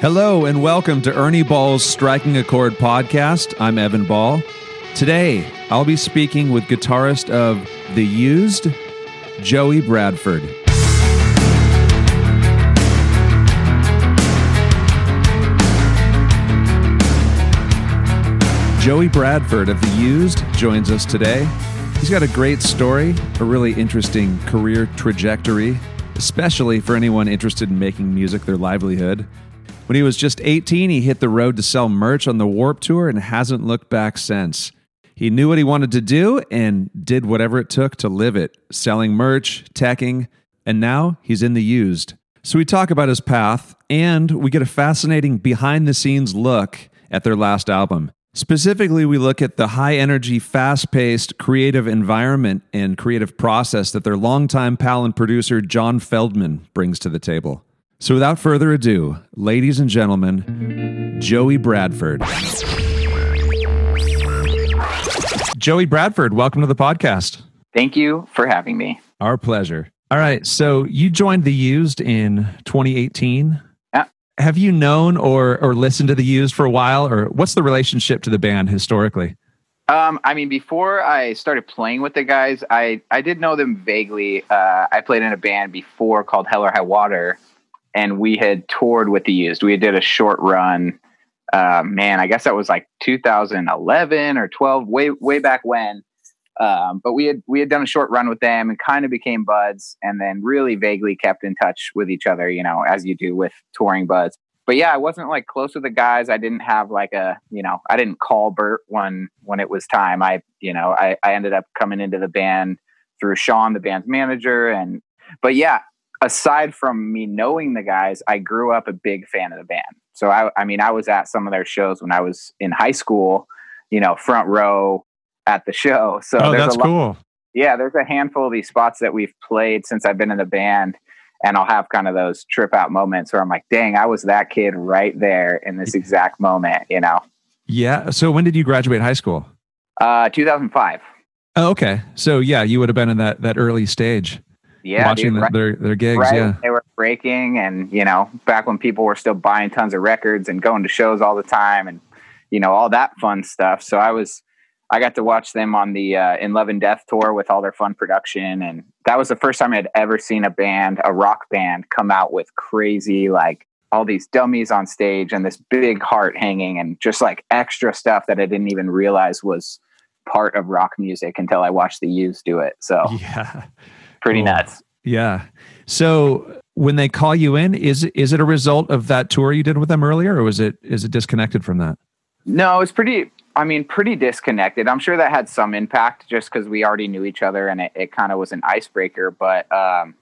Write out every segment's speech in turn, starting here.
Hello and welcome to Ernie Ball's Striking a Chord podcast. I'm Evan Ball. Today, I'll be speaking with guitarist of The Used, Joey Bradford. Joey Bradford of The Used joins us today. He's got a great story, a really interesting career trajectory, especially for anyone interested in making music their livelihood. When he was just 18, he hit the road to sell merch on the Warped Tour and hasn't looked back since. He knew what he wanted to do and did whatever it took to live it, selling merch, teching, and now he's in the used. So we talk about his path and we get a fascinating behind the scenes look at their last album. Specifically, we look at the high energy, fast paced creative environment and creative process that their longtime pal and producer, John Feldmann, brings to the table. So, without further ado, ladies and gentlemen, Joey Bradford. Joey Bradford, welcome to the podcast. Thank you for having me. Our pleasure. All right. So, you joined The Used in 2018 Yeah. have you known or or listened to the used for a while or what's the relationship to the band historically um, I mean, before I started playing with the guys, I, I did know them vaguely. Uh, I played in a band before called Hell or High Water, and we had toured with the Used. We did a short run. Uh, man, I guess that was like 2011 or 12, way way back when. Um, but we had we had done a short run with them and kind of became buds, and then really vaguely kept in touch with each other, you know, as you do with touring buds. But yeah, I wasn't like close with the guys. I didn't have like a, you know, I didn't call Bert when when it was time. I, you know, I, I ended up coming into the band through Sean, the band's manager, and but yeah, aside from me knowing the guys, I grew up a big fan of the band. So I, I mean, I was at some of their shows when I was in high school, you know, front row, at the show. So oh, that's lot, cool. Yeah, there's a handful of these spots that we've played since I've been in the band. And I'll have kind of those trip out moments where I'm like, dang, I was that kid right there in this exact moment, you know? Yeah. So when did you graduate high school? Uh, 2005. Oh, okay. So yeah, you would have been in that, that early stage. Yeah. Watching dude, the, their, their gigs. Right. Yeah. They were breaking and, you know, back when people were still buying tons of records and going to shows all the time and, you know, all that fun stuff. So I was, I got to watch them on the uh, In Love and Death tour with all their fun production, and that was the first time I'd ever seen a band, a rock band, come out with crazy like all these dummies on stage and this big heart hanging and just like extra stuff that I didn't even realize was part of rock music until I watched the Used do it. So yeah, pretty cool. nuts. Yeah. So when they call you in, is is it a result of that tour you did with them earlier, or was it is it disconnected from that? No, it's pretty I mean, pretty disconnected. I'm sure that had some impact just because we already knew each other and it, it kind of was an icebreaker. But um,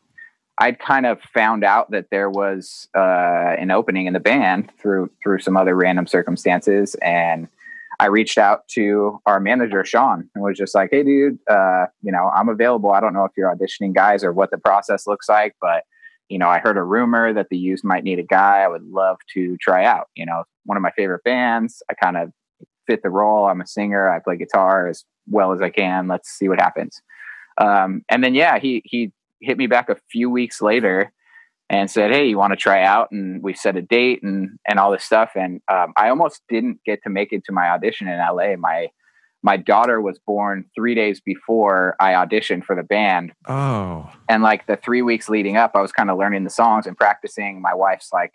I'd kind of found out that there was uh, an opening in the band through through some other random circumstances, and I reached out to our manager Sean and was just like, "Hey, dude, uh, you know, I'm available. I don't know if you're auditioning guys or what the process looks like, but you know, I heard a rumor that the Used might need a guy. I would love to try out. You know, one of my favorite bands. I kind of fit the role. I'm a singer. I play guitar as well as I can. Let's see what happens. Um, and then yeah, he he hit me back a few weeks later and said, "Hey, you want to try out?" And we set a date and and all this stuff. And um, I almost didn't get to make it to my audition in LA. My my daughter was born three days before I auditioned for the band. Oh, and like the three weeks leading up, I was kind of learning the songs and practicing. My wife's like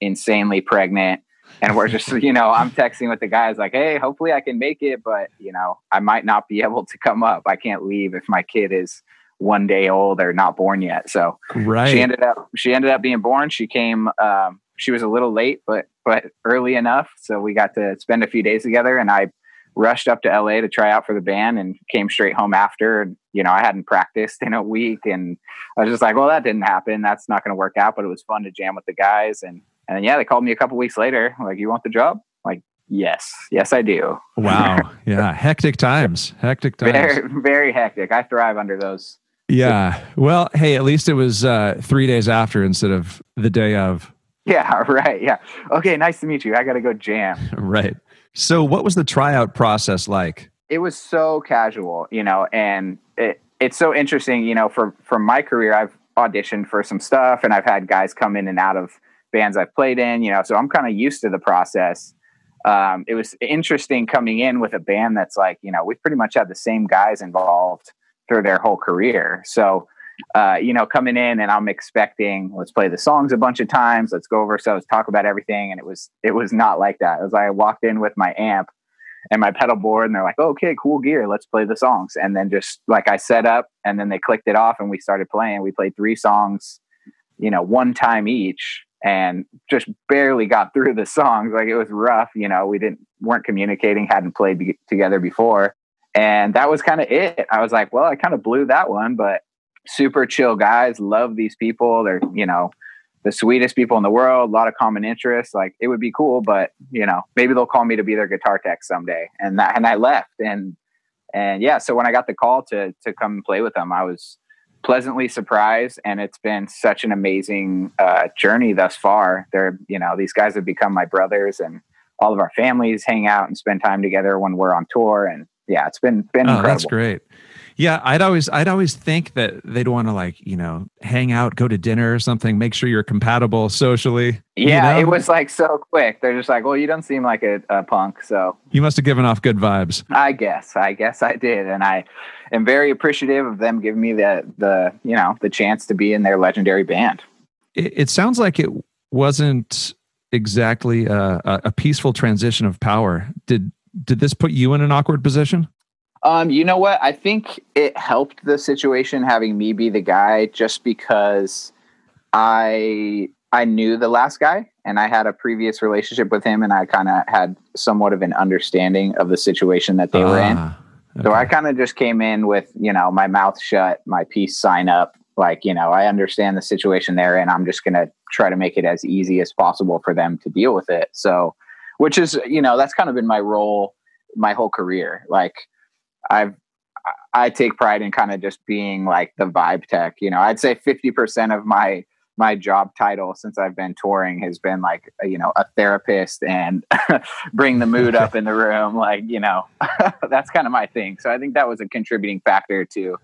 insanely pregnant and we're just you know i'm texting with the guys like hey hopefully i can make it but you know i might not be able to come up i can't leave if my kid is one day old or not born yet so right she ended up she ended up being born she came um, she was a little late but but early enough so we got to spend a few days together and i rushed up to la to try out for the band and came straight home after and you know i hadn't practiced in a week and i was just like well that didn't happen that's not going to work out but it was fun to jam with the guys and and yeah, they called me a couple weeks later, like, you want the job? Like, yes, yes, I do. Wow. Yeah. hectic times. Hectic times. Very, very hectic. I thrive under those. Yeah. Well, hey, at least it was uh, three days after instead of the day of. Yeah. Right. Yeah. Okay. Nice to meet you. I got to go jam. right. So, what was the tryout process like? It was so casual, you know, and it, it's so interesting, you know, for from my career, I've auditioned for some stuff and I've had guys come in and out of bands I've played in, you know, so I'm kind of used to the process. Um, it was interesting coming in with a band that's like, you know, we pretty much had the same guys involved through their whole career. So, uh, you know, coming in and I'm expecting let's play the songs a bunch of times, let's go over ourselves, talk about everything, and it was it was not like that. It was like I walked in with my amp and my pedal board, and they're like, "Okay, cool gear, let's play the songs." And then just like I set up, and then they clicked it off, and we started playing. We played three songs, you know, one time each, and just barely got through the songs. Like it was rough, you know. We didn't weren't communicating, hadn't played be- together before, and that was kind of it. I was like, well, I kind of blew that one, but super chill guys. Love these people. They're you know the sweetest people in the world. A lot of common interests. Like it would be cool, but you know maybe they'll call me to be their guitar tech someday. And that and I left and and yeah. So when I got the call to to come and play with them, I was pleasantly surprised and it's been such an amazing uh, journey thus far they're you know these guys have become my brothers and all of our families hang out and spend time together when we're on tour and yeah it's been been oh, incredible. that's great. Yeah i'd always i'd always think that they'd want to like you know hang out go to dinner or something make sure you're compatible socially yeah you know? it was like so quick. They're just like well you don't seem like a, a punk so. You must have given off good vibes. I guess i guess i did and i am very appreciative of them giving me the the you know the chance to be in their legendary band. It, it sounds like it wasn't exactly a, a peaceful transition of power. Did did this put you in an awkward position um, you know what? I think it helped the situation having me be the guy just because I I knew the last guy and I had a previous relationship with him and I kind of had somewhat of an understanding of the situation that they were in. Ah, So. I kind of just came in with, you know, my mouth shut, my peace sign up. Like, you know, I understand the situation there and I'm just going to try to make it as easy as possible for them to deal with it. So, which is, you know, that's kind of been my role my whole career. Like, I've, I take pride in kind of just being like the vibe tech. You know, I'd say 50% of my, my job title since I've been touring has been like, you know, a therapist and bring the mood up in the room. Like, you know, that's kind of my thing. So I think that was a contributing factor to,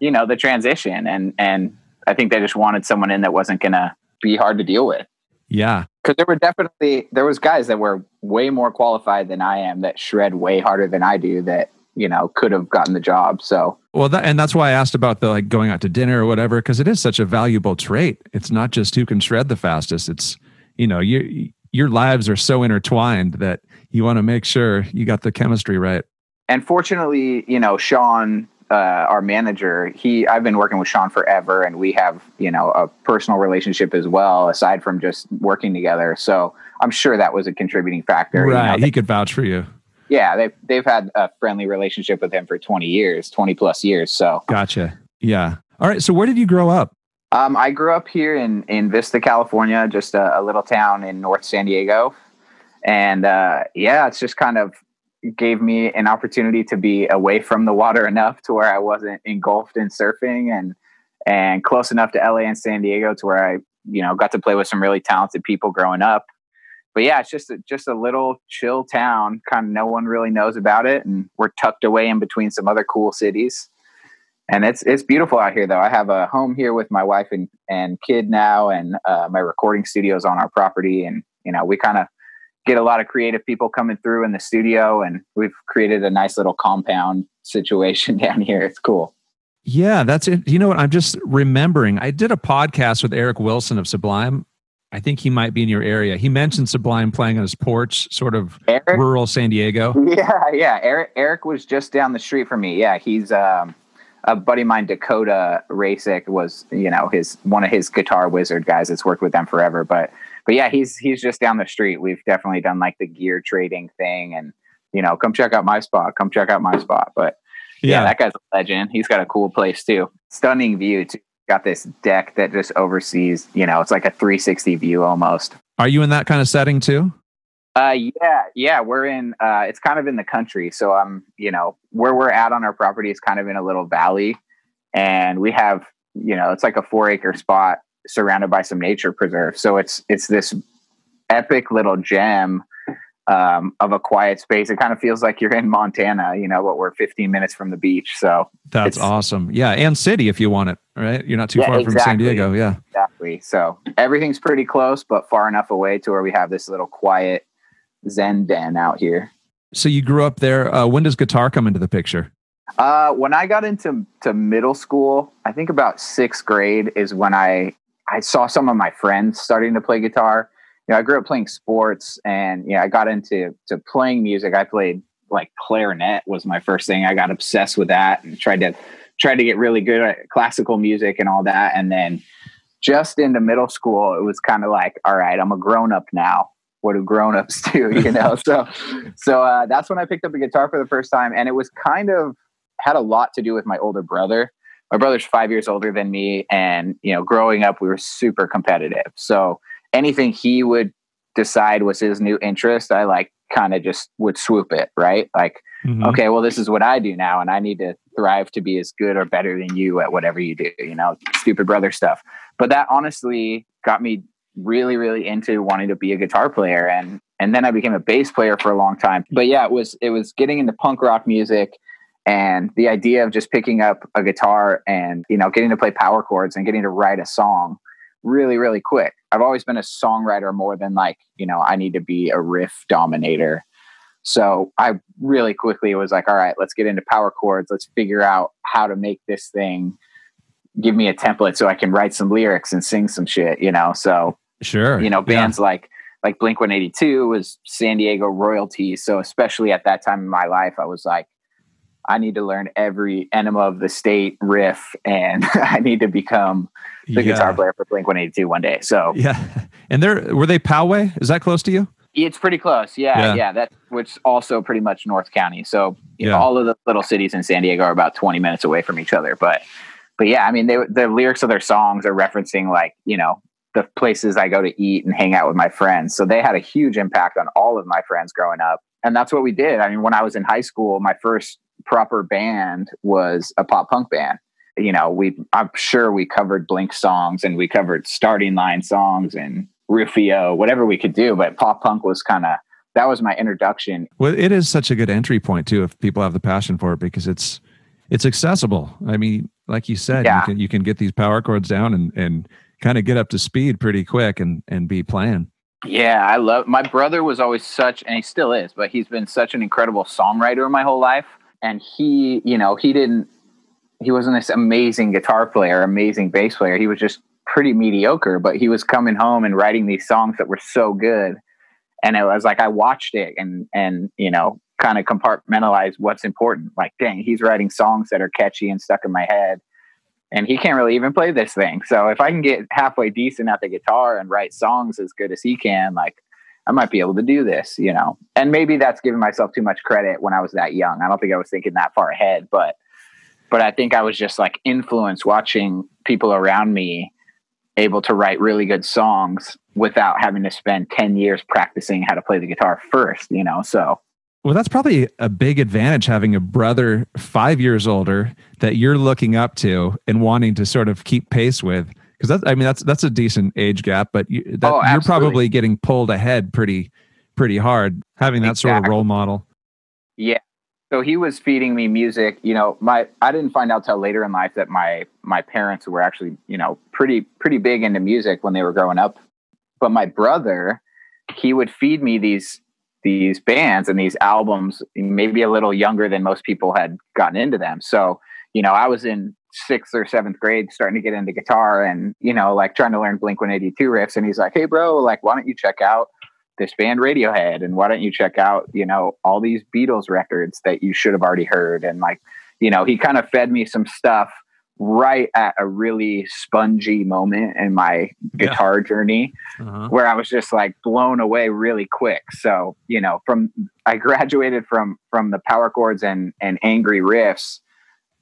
you know, the transition. And, and I think they just wanted someone in that wasn't going to be hard to deal with. Yeah Cause there were definitely, there was guys that were way more qualified than I am that shred way harder than I do that, you know, could have gotten the job. So Well, that, and that's why I asked about the like going out to dinner or whatever, because it is such a valuable trait. It's not just who can shred the fastest. It's you know you your lives are so intertwined that you want to make sure you got the chemistry right. and fortunately, you know, Sean, uh, our manager, he I've been working with Sean forever, and we have you know a personal relationship as well, aside from just working together. So I'm sure that was a contributing factor. you know. Right, he could vouch for you. yeah, they've they've had a friendly relationship with him for 20 years, 20 plus years. So Gotcha. Yeah. All right. So where did you grow up? um, I grew up here in in Vista, California, just a, a little town in North San Diego, and uh, yeah, it's just kind of gave me an opportunity to be away from the water enough to where I wasn't engulfed in surfing and and close enough to LA and San Diego to where I you know got to play with some really talented people growing up. But yeah, it's just a, just a little chill town. Kind of no one really knows about it, and we're tucked away in between some other cool cities. And it's it's beautiful out here, though. I have a home here with my wife and and kid now, and uh, my recording studio's on our property, and you know we kind of get a lot of creative people coming through in the studio, and we've created a nice little compound situation down here. It's cool. Yeah, that's it. You know what? I'm just remembering. I did a podcast with Eric Wilson of Sublime. I think he might be in your area. He mentioned Sublime playing on his porch, sort of Eric, rural San Diego. Yeah, yeah. Eric Eric was just down the street from me. Yeah, he's um, a buddy of mine, Dakota Rasick, was you know his one of his guitar wizard guys that's worked with them forever. But but yeah, he's he's just down the street. We've definitely done like the gear trading thing, and you know, come check out my spot. Come check out my spot. But yeah, Yeah. that guy's a legend. He's got a cool place too. Stunning view too. Got this deck that just oversees. You know, it's like a 360 view almost. Are you in that kind of setting too? Uh, yeah, yeah, we're in. Uh, it's kind of in the country, so I'm, you know, where we're at on our property is kind of in a little valley, and we have, you know, it's like a four acre spot surrounded by some nature preserve. So it's it's this epic little gem um, of a quiet space. It kind of feels like you're in Montana, you know, but we're 15 minutes from the beach. So that's awesome. Yeah. And city if you want it, right? You're not too Yeah, far from San. Diego. Yeah. exactly. So everything's pretty close, but far enough away to where we have this little quiet Zen den out here. So you grew up there. Uh, when does guitar come into the picture? Uh, when I got into to middle school, I think about sixth grade is when I I saw some of my friends starting to play guitar. You know, I grew up playing sports, and you know, I got into to playing music. I played like clarinet was my first thing. I got obsessed with that and tried to tried to get really good at classical music and all that. And then just into middle school, it was kind of like, all right, I'm a grown up now. What do grown ups do? You know, so so uh, that's when I picked up a guitar for the first time, and it was kind of had a lot to do with my older brother. My brother's five years older than me, and you know, growing up, we were super competitive. So anything he would decide was his new interest, I like kind of just would swoop it, right? Like, Mhm. okay, well, this is what I do now, and I need to thrive to be as good or better than you at whatever you do, you know, stupid brother stuff. But that honestly got me really, really into wanting to be a guitar player. And and then I became a bass player for a long time. But yeah, it was it was getting into punk rock music and the idea of just picking up a guitar and you know getting to play power chords and getting to write a song really really quick. I've always been a songwriter more than like you know i need to be a riff dominator. So i really quickly was like all right let's get into power chords. Let's figure out how to make this thing. Give me a template so i can write some lyrics and sing some shit you know? So Sure. you know Yeah. bands like like blink 182 was san diego royalty. So especially at that time in my life i was like i need to learn every enema of the state riff and i need to become the yeah. guitar player for blink 182 one day so Yeah. And there were they Poway? Is that close to you? it's pretty close yeah Yeah. yeah, that which also pretty much north county so you know Yeah. all of the little cities in san diego are about 20 minutes away from each other but but yeah i mean they the lyrics of their songs are referencing like you know the places i go to eat and hang out with my friends so they had a huge impact on all of my friends growing up and that's what we did i mean when i was in high school my first proper band was a pop punk band you know we i'm sure we covered blink songs and we covered starting line songs and rufio whatever we could do but pop punk was kind of that was my introduction Well, it is such a good entry point too if people have the passion for it because it's it's accessible. I mean, like you said, Yeah. you can you can get these power chords down and and kind of get up to speed pretty quick and and be playing. Yeah, I love my brother was always such and he still is, but he's been such an incredible songwriter my whole life. And he, you know, he didn't he wasn't this amazing guitar player, amazing bass player. He was just pretty mediocre, but he was coming home and writing these songs that were so good. And it was like I watched it and and you know, kind of compartmentalize what's important. Like, dang, he's writing songs that are catchy and stuck in my head. And he can't really even play this thing. So if I can get halfway decent at the guitar and write songs as good as he can, like I might be able to do this, you know. And maybe that's giving myself too much credit when I was that young. I don't think I was thinking that far ahead, but but I think I was just like influenced watching people around me able to write really good songs without having to spend 10 years practicing how to play the guitar first, you know. So Well, that's probably a big advantage having a brother 5 years older that you're looking up to and wanting to sort of keep pace with because that's I mean that's that's a decent age gap, but you, that, Oh, you're probably getting pulled ahead pretty pretty hard having that sort of role model. Yeah. So he was feeding me music. You know, my I didn't find out till later in life that my my parents were actually, you know, pretty pretty big into music when they were growing up. But my brother, he would feed me these these bands and these albums, maybe a little younger than most people had gotten into them. So, you know, I was in sixth or seventh grade starting to get into guitar and, you know, like trying to learn Blink 182 riffs. And he's like, Hey bro, like, why don't you check out this band Radiohead and why don't you check out, you know, all these Beatles records that you should have already heard and like, you know, he kind of fed me some stuff right at a really spongy moment in my Yeah. guitar journey Uh-huh. where I was just like blown away really quick. So, you know, from I graduated from from the power chords and and angry riffs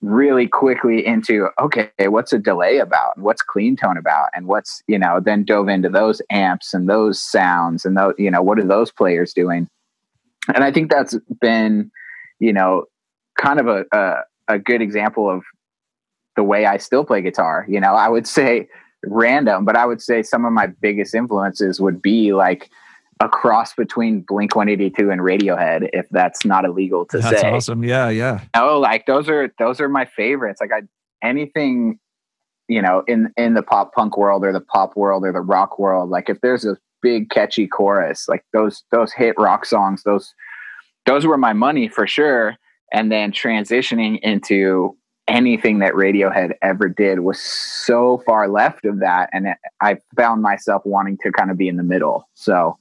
really quickly into okay, what's a delay about? What's clean tone about? And what's, you know, then dove into those amps and those sounds and those, you know, what are those players doing? And I think that's been, you know, kind of a a, a good example of the way I still play guitar. You know, I would say random, but I would say some of my biggest influences would be like a cross between Blink 182 and Radiohead, if that's not illegal to That's say. awesome. Yeah, yeah. No, like those are those are my favorites. Like I anything, you know, in in the pop punk world or the pop world or the rock world, like if there's a big catchy chorus, like those those hit rock songs, those those were my money for sure. And then transitioning into anything that Radiohead ever did was so far left of that. And it, I found myself wanting to kind of be in the middle. So,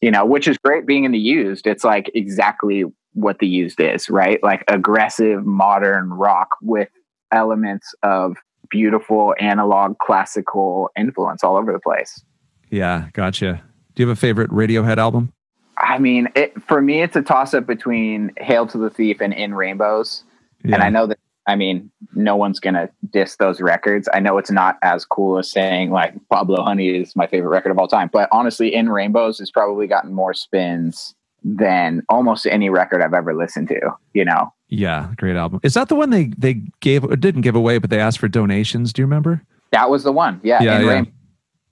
you know, which is great being in the used. It's like exactly what the used is, right? Like aggressive modern rock with elements of beautiful analog classical influence all over the place. Yeah, gotcha. Do you have a favorite Radiohead album? I mean, it, for me, it's a toss up between Hail to the Thief and In Rainbows. Yeah. And I know that, I mean, no one's going to diss those records. I know it's not as cool as saying like Pablo Honey is my favorite record of all time. But honestly, In Rainbows has probably gotten more spins than almost any record I've ever listened to, you know? Yeah, great album. Is that the one they they gave or didn't give away, but they asked for donations? Do you remember? That was the one. Yeah. Yeah, In yeah. Rainbows.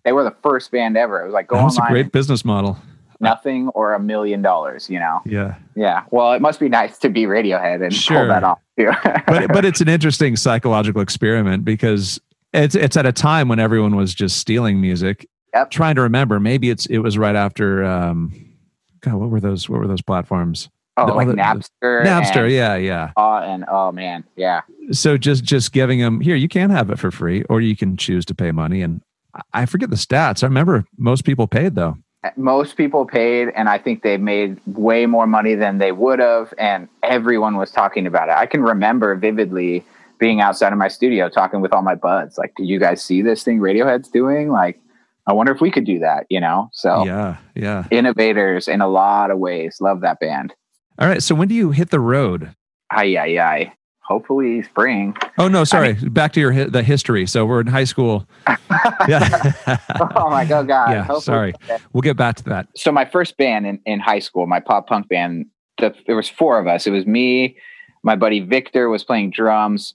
They were the first band ever. It was like go That was a great business model. Nothing or a million dollars, you know? Yeah, Yeah. Well, it must be nice to be Radiohead and Sure. pull that off too. but but it's an interesting psychological experiment because it's it's at a time when everyone was just stealing music. Yep. Trying to remember, maybe it's it was right after. Um, God, what were those? What were those platforms? oh, the- like the- Napster. Napster. and, Yeah, yeah. Oh, and oh man, yeah. So just just giving them here, you can have it for free, or you can choose to pay money. And I forget the stats. I remember most people paid though. Most people paid, and I think they made way more money than they would have, and everyone was talking about it. I can remember vividly being outside of my studio talking with all my buds. Like, did you guys see this thing Radiohead's doing? Like, I wonder if we could do that. You know, so Yeah, yeah. innovators in a lot of ways. Love that band. All right. So when do you hit the road? Aye, aye, aye. Hopefully spring. Oh no, sorry. Back to your hi- the history. So we're in high school. Yeah. oh my god, God. Yeah, Hopefully- sorry. We'll get back to that. so my first band in, in high school, my pop punk band, the, there was four of us. It was me, my buddy Victor was playing drums,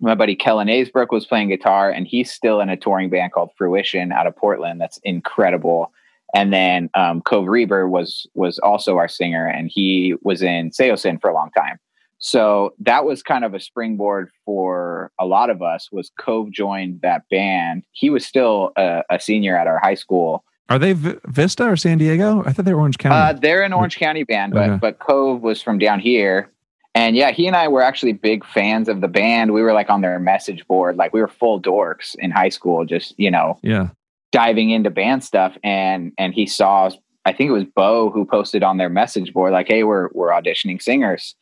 my buddy Kellen Aisbrook was playing guitar, and he's still in a touring band called Fruition out of Portland. That's incredible. And then um, Cove Reber was was also our singer, and he was in Saosin for a long time. So that was kind of a springboard for a lot of us. Was Cove joined that band? He was still a, a senior at our high school, Are they v- Vista or San Diego? I thought they were Orange County. uh, they're an Orange County band, but Okay. but Cove was from down here. And yeah, he and I were actually big fans of the band. We were like on their message board, like we were full dorks in high school, just you know, yeah. diving into band stuff. And and he saw, I think it was Beau who posted on their message board, like, "Hey, we're we're auditioning singers."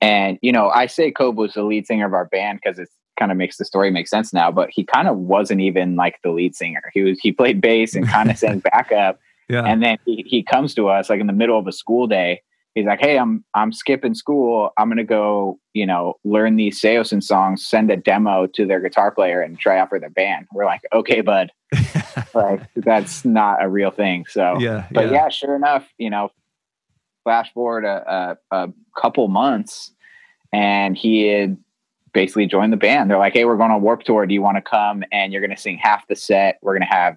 And you know, I say Cove was the lead singer of our band because it kind of makes the story make sense now. But he kind of wasn't even like the lead singer. He was he played bass and kind of sang backup. Yeah. And then he, he comes to us like in the middle of a school day. He's like, "Hey, I'm I'm skipping school. I'm gonna go, you know, learn these Saosin songs. Send a demo to their guitar player and try out for their band." We're like, "Okay, bud. like that's not a real thing." So, yeah. but yeah. yeah. sure enough, you know, flash forward a, a, a couple months, and he had basically joined the band. They're like, "Hey, we're going on Warped Tour. Do you want to come?" And you're going to sing half the set. We're going to have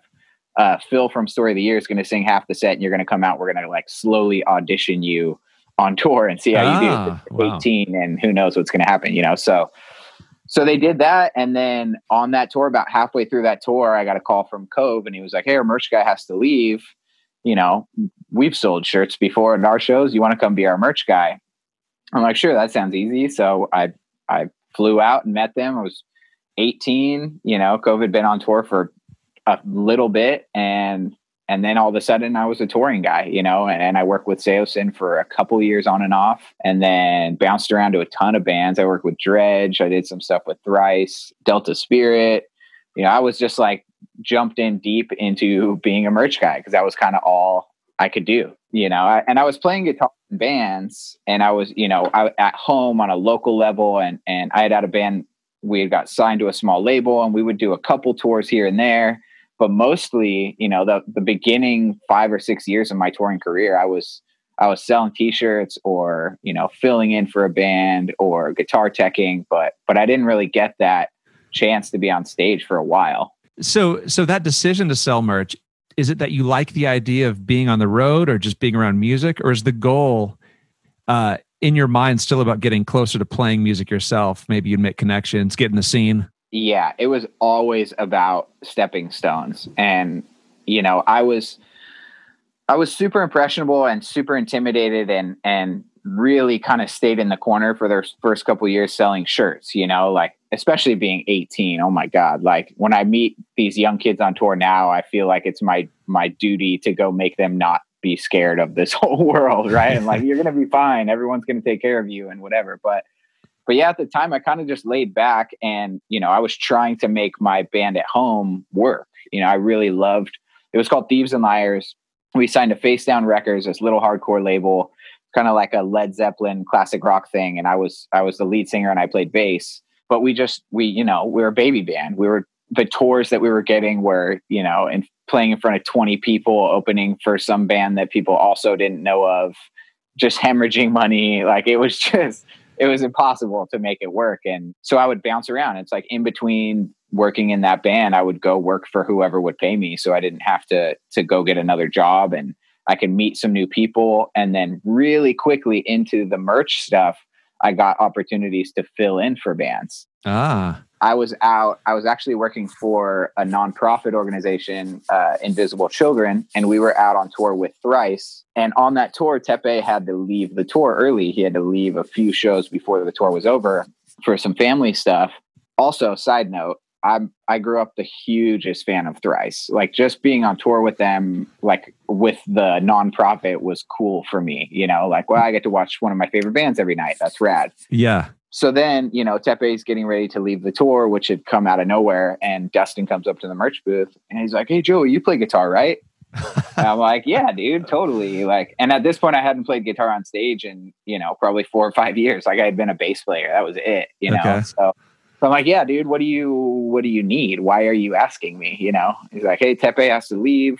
uh, Phil from Story of the Year is going to sing half the set, and you're going to come out. We're going to like slowly audition you on tour and see how you Ah, do. wow. 18, and who knows what's going to happen, you know? So, so they did that, and then on that tour, about halfway through that tour, I got a call from Cove, and he was like, "Hey, our merch guy has to leave. You know, we've sold shirts before at our shows. You want to come be our merch guy?" I'm like, "Sure, that sounds easy." So I I flew out and met them. I was 18. You know, Cove had been on tour for a little bit, and and then all of a sudden I was a touring guy, you know, and, and I worked with Saosin for a couple years on and off, and then bounced around to a ton of bands. I worked with Dredg, I did some stuff with Thrice, Delta Spirit. You know, I was just like jumped in deep into being a merch guy because that was kind of all I could do, you know. I, and I was playing guitar in bands, and I was, you know, I, at home on a local level, and and I had had a band. We had got signed to a small label, and we would do a couple tours here and there but mostly you know the the beginning five or six years of my touring career i was i was selling t-shirts or you know filling in for a band or guitar teching but but i didn't really get that chance to be on stage for a while So so that decision to sell merch is it that you like the idea of being on the road or just being around music? Or is the goal uh, in your mind still about getting closer to playing music yourself? Maybe you'd make connections get in the scene? Yeah it was always about stepping stones. And you know i was i was super impressionable and super intimidated and and really kind of stayed in the corner for their first couple years selling shirts you know like especially being 18 oh my god like when i meet these young kids on tour now i feel like it's my my duty to go make them not be scared of this whole world right? And like you're gonna be fine. Everyone's gonna take care of you and whatever. But but yeah at the time i kind of just laid back and you know i was trying to make my band at home work. You know i really loved it was called thieves and liars. We signed to face down records this little hardcore label kind of like a led zeppelin classic rock thing and i was i was the lead singer and i played bass but we just we you know we were a baby band. We were the tours that we were getting were you know and playing in front of 20 people opening for some band that people also didn't know of just hemorrhaging money. Like it was just it was impossible to make it work. And so i would bounce around. It's like in between working in that band i would go work for whoever would pay me so i didn't have to to go get another job and i could meet some new people. And then really quickly into the merch stuff I got opportunities to fill in for bands. Ah. I was out, I was actually working for a nonprofit organization, uh, Invisible Children, and we were out on tour with Thrice. And on that tour, Teppei had to leave the tour early. He had to leave a few shows before the tour was over for some family stuff. Also, side note, I'm I grew up the hugest fan of Thrice. Like just being on tour with them, like with the nonprofit was cool for me. You know, like well, I get to watch one of my favorite bands every night. That's rad. Yeah. So then, you know, Teppei's getting ready to leave the tour, which had come out of nowhere, and Dustin comes up to the merch booth and he's like, "Hey, Joe, you play guitar, right?" I'm like, "Yeah, dude, totally." Like, and at this point, I hadn't played guitar on stage in you know probably four or five years. Like, I had been a bass player. That was it. You know, okay. so so I'm like, yeah, dude, what do you what do you need? Why are you asking me? You know, he's like, hey, Teppei has to leave.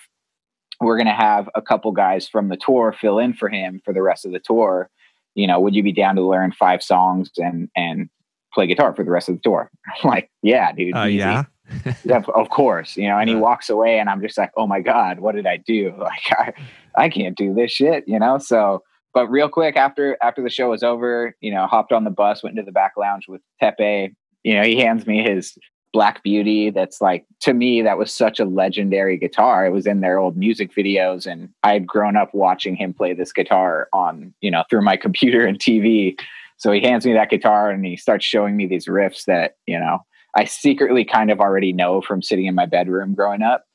We're gonna have a couple guys from the tour fill in for him for the rest of the tour. You know, would you be down to learn five songs and and play guitar for the rest of the tour? I'm like, yeah, dude. Uh, yeah. yeah, of course. You know, and he walks away, and I'm just like, oh my god, what did I do? Like, I I can't do this shit. You know, so but real quick after after the show was over, you know, hopped on the bus, went into the back lounge with Teppei, you know, he hands me his Black Beauty. That's like, to me, that was such a legendary guitar. It was in their old music videos. And I had grown up watching him play this guitar on, you know, through my computer and TV. So he hands me that guitar and he starts showing me these riffs that, you know, I secretly kind of already know from sitting in my bedroom growing up.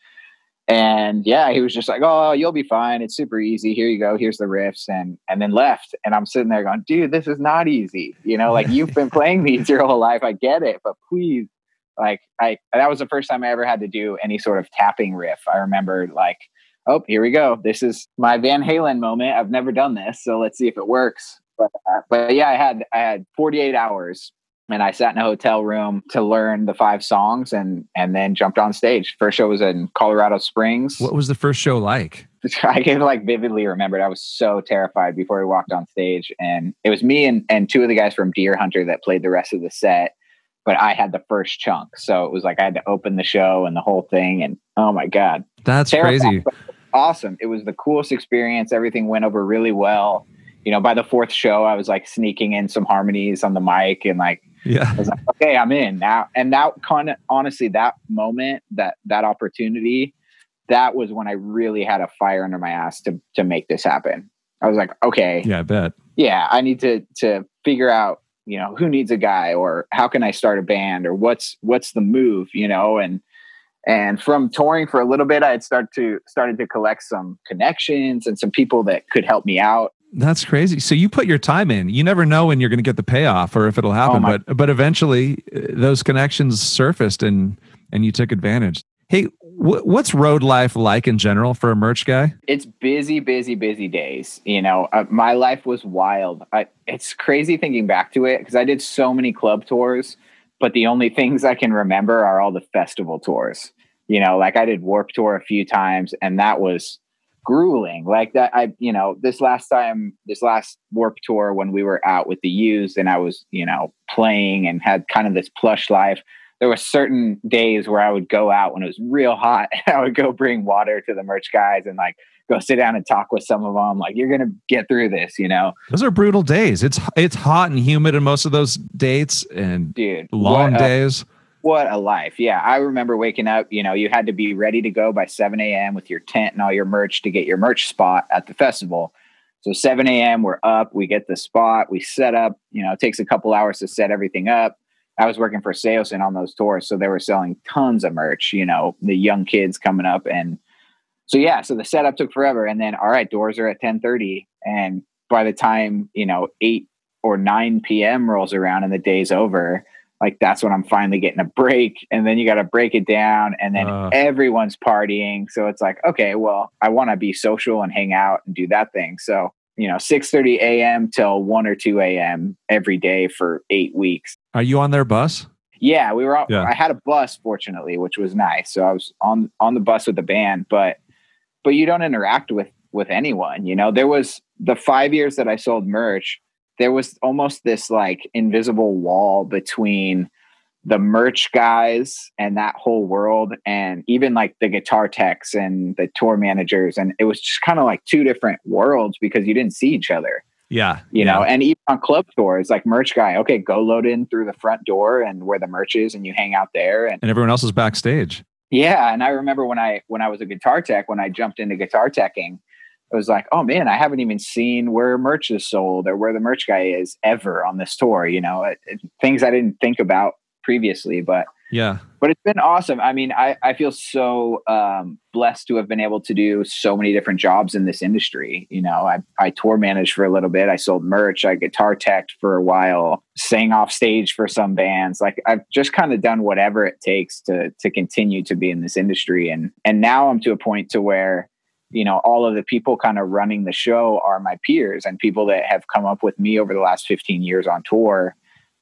And yeah, he was just like, "Oh, you'll be fine. It's super easy. Here you go. Here's the riffs." And and then left. And I'm sitting there going, "Dude, this is not easy. You know, like you've been playing these your whole life. I get it, but please, like, I that was the first time I ever had to do any sort of tapping riff. I remember like, oh, here we go. This is my Van Halen moment. I've never done this, so let's see if it works. But uh, but yeah, I had I had 48 hours and I sat in a hotel room to learn the five songs and and then jumped on stage. First show was in Colorado Springs. What was the first show like? I can like vividly remember it. I was so terrified before we walked on stage. And it was me and, and two of the guys from Deer Hunter that played the rest of the set. But I had the first chunk. So it was like I had to open the show and the whole thing. And oh my God. That's terrified, crazy. Awesome. It was the coolest experience. Everything went over really well. You know, by the fourth show, I was like sneaking in some harmonies on the mic and like yeah. I was like, okay, I'm in now. And that kind of honestly, that moment, that that opportunity, that was when I really had a fire under my ass to to make this happen. I was like, okay. Yeah, I bet. Yeah, I need to to figure out, you know, who needs a guy or how can I start a band or what's what's the move, you know, and and from touring for a little bit, I had start to started to collect some connections and some people that could help me out. That's crazy. So you put your time in. You never know when you're going to get the payoff or if it'll happen, oh but but eventually uh, those connections surfaced and and you took advantage. Hey, wh- what's road life like in general for a merch guy? It's busy, busy, busy days. You know, uh, my life was wild. I, it's crazy thinking back to it because I did so many club tours, but the only things I can remember are all the festival tours. You know, like I did Warped Tour a few times, and that was grueling like that i you know this last time this last warped tour when we were out with the Used and i was you know playing and had kind of this plush life there were certain days where I would go out when it was real hot and I would go bring water to the merch guys and like go sit down and talk with some of them. Like you're gonna get through this, you know. Those are brutal days. It's it's hot and humid in most of those dates and dude long what days. What a life. Yeah. I remember waking up, you know, you had to be ready to go by 7 a.m. with your tent and all your merch to get your merch spot at the festival. So 7 a.m. we're up, we get the spot, we set up, you know, it takes a couple hours to set everything up. I was working for Saosin on those tours, so they were selling tons of merch, you know, the young kids coming up and so yeah, so the setup took forever, and then all right, doors are at ten thirty, and by the time you know eight or nine p.m. rolls around and the day's over, like that's when I'm finally getting a break, and then you got to break it down, and then uh, everyone's partying, so it's like okay, well, I want to be social and hang out and do that thing, so you know, six thirty a.m. till one or two a.m. every day for eight weeks. Are you on their bus? Yeah, we were. yeah. I had a bus, fortunately, which was nice. So I was on on the bus with the band, but but you don't interact with with anyone you know there was the five years that i sold merch there was almost this like invisible wall between the merch guys and that whole world and even like the guitar techs and the tour managers. And it was just kind of like two different worlds because you didn't see each other. Yeah you yeah. know and even on club tours like merch guy okay go load in through the front door and where the merch is and you hang out there and, and everyone else is backstage. Yeah, and I remember when I when I was a guitar tech, when I jumped into guitar teching, it was like, oh man, I haven't even seen where merch is sold or where the merch guy is ever on this tour. You know, it, it, things I didn't think about previously, but yeah, but it's been awesome. I mean, I I feel so um, blessed to have been able to do so many different jobs in this industry. You know, I I tour managed for a little bit. I sold merch. I guitar teched for a while. Sang off stage for some bands. Like I've just kind of done whatever it takes to to continue to be in this industry. And and now I'm to a point to where you know all of the people kind of running the show are my peers and people that have come up with me over the last 15 years on tour.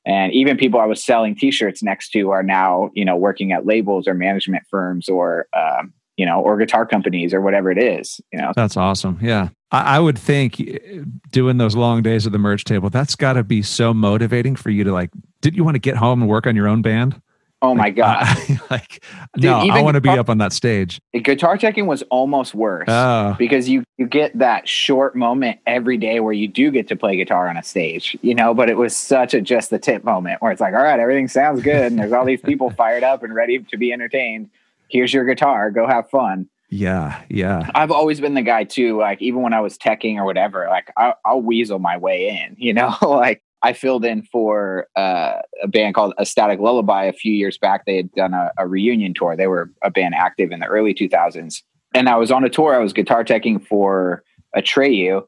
And even people i was selling t-shirts next to are now you know working at labels or management firms or um, you know or guitar companies or whatever it is you know? That's awesome. Yeah. I, I would think eh, doing those long days at the merch table that's got to be so motivating for you to like did you want to get home and work on your own band Oh my uh, god! like, Dude, no, I want to be up on that stage. Guitar teching was almost worse oh. because you you get that short moment every day where you do get to play guitar on a stage, you know. But it was such a just the tip moment where it's like, all right, everything sounds good, and there's all these people fired up and ready to be entertained. Here's your guitar, go have fun. Yeah, yeah. I've always been the guy too. Like even when I was teching or whatever, like I'll, I'll weasel my way in. You know, like I filled in for uh, a band called A Static Lullaby a few years back. They had done a, a, reunion tour. They were a band active in the early 2000s. And I was on a tour. I was guitar teching for Atreyu.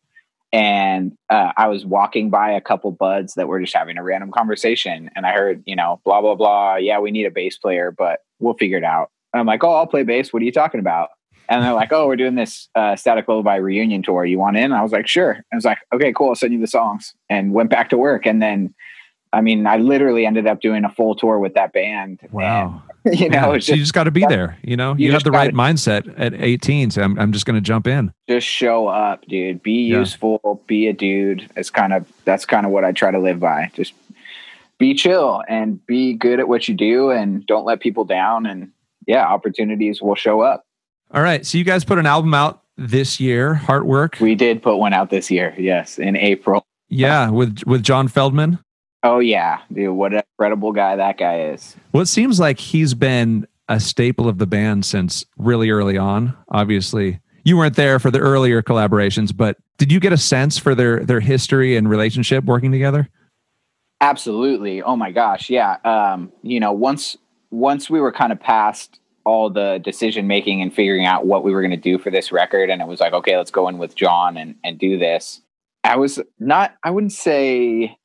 And uh, I was walking by a couple buds that were just having a random conversation. And I heard, you know, blah, blah, blah. Yeah, we need a bass player, but we'll figure it out. And I'm like, oh, I'll play bass. What are you talking about? And they're like, "Oh, we're doing this uh, Static Lullaby reunion tour. You want in?" I was like, "Sure." I was like, "Okay, cool. I'll send you the songs." And went back to work. And then, I mean, I literally ended up doing a full tour with that band. Wow. And, you know, yeah, just, you just got to be there. You know, you, you have the right mindset at 18. So I'm, I'm just going to jump in. Just show up, dude. Be yeah. useful. Be a dude. It's kind of that's kind of what I try to live by. Just be chill and be good at what you do, and don't let people down. And yeah, opportunities will show up. All right. So you guys put an album out this year, Heartwork. We did put one out this year. Yes, in April. Yeah, with with John Feldmann. Oh yeah, dude, what an incredible guy that guy is. Well, it seems like he's been a staple of the band since really early on. Obviously, you weren't there for the earlier collaborations, but did you get a sense for their their history and relationship working together? Absolutely. Oh my gosh, yeah. Um, you know, once once we were kind of past all the decision making and figuring out what we were going to do for this record and it was like okay let's go in with john and and do this. I was not i wouldn't say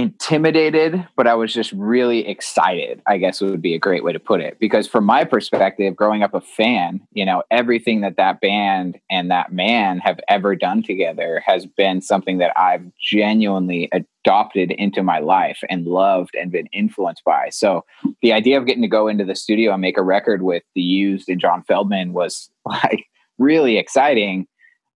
intimidated, but I was just really excited, I guess would be a great way to put it. Because from my perspective, growing up a fan, you know, everything that that band and that man have ever done together has been something that I've genuinely adopted into my life and loved and been influenced by. So the idea of getting to go into the studio and make a record with the used and John Feldmann was like really exciting.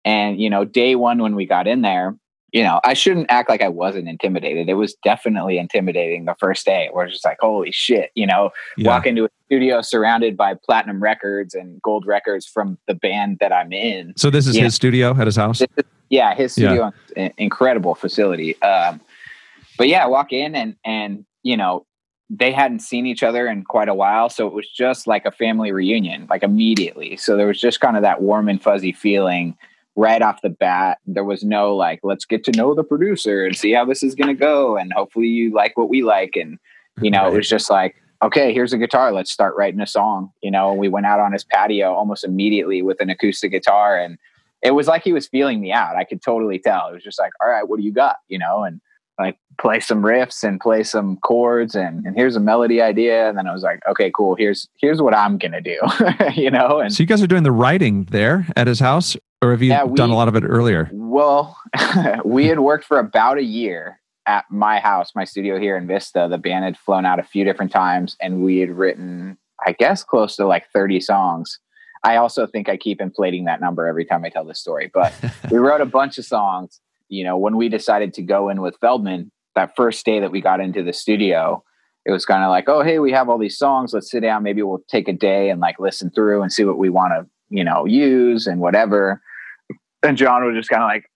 And, you know, day one when we got in there, you know, I shouldn't act like I wasn't intimidated. It was definitely intimidating the first day. Where it's just like, holy shit, you know, yeah. walk into a studio surrounded by platinum records and gold records from the band that I'm in. So this is his know. studio at his house. Is, yeah, his studio, yeah. incredible facility. Um, but yeah, walk in and and you know they hadn't seen each other in quite a while, so it was just like a family reunion, like immediately. So there was just kind of that warm and fuzzy feeling right off the bat. There was no like, let's get to know the producer and see how this is going to go, and hopefully you like what we like. And you know, right. it was just like, okay, here's a guitar, let's start writing a song. You know, we went out on his patio almost immediately with an acoustic guitar, and it was like he was feeling me out. I could totally tell. It was just like, all right, what do you got? You know, and like play some riffs and play some chords and, and here's a melody idea and then i was like okay cool here's here's what i'm gonna do you know and so you guys are doing the writing there at his house or have you yeah, we, done a lot of it earlier well we had worked for about a year at my house my studio here in vista the band had flown out a few different times and we had written i guess close to like 30 songs i also think i keep inflating that number every time i tell this story but we wrote a bunch of songs you know, when we decided to go in with Feldmann, that first day that we got into the studio, it was kind of like, oh, hey, we have all these songs. Let's sit down. Maybe we'll take a day and like listen through and see what we want to, you know, use and whatever. And John was just kind of like,